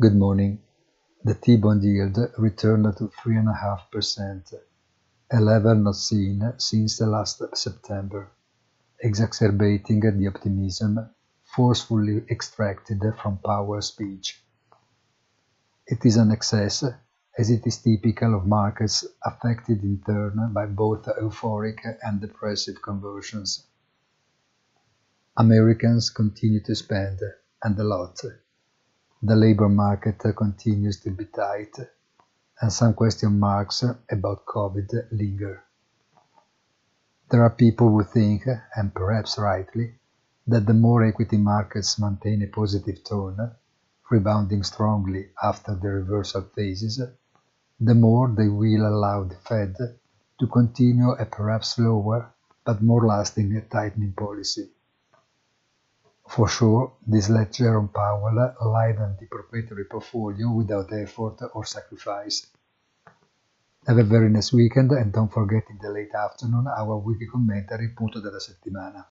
Good morning. The T-bond yield returned to 3.5%, a level not seen since last September, exacerbating the optimism forcefully extracted from Powell's speech. It is an excess, as it is typical of markets affected in turn by both euphoric and depressive conversions. Americans continue to spend, and a lot. The labor market continues to be tight, and some question marks about COVID linger. There are people who think, and perhaps rightly, that the more equity markets maintain a positive tone, rebounding strongly after the reversal phases, the more they will allow the Fed to continue a perhaps slower but more lasting tightening policy. For sure, this let Jerome Powell liven the proprietary portfolio without effort or sacrifice. Have a very nice weekend and don't forget in the late afternoon our weekly commentary punto della settimana.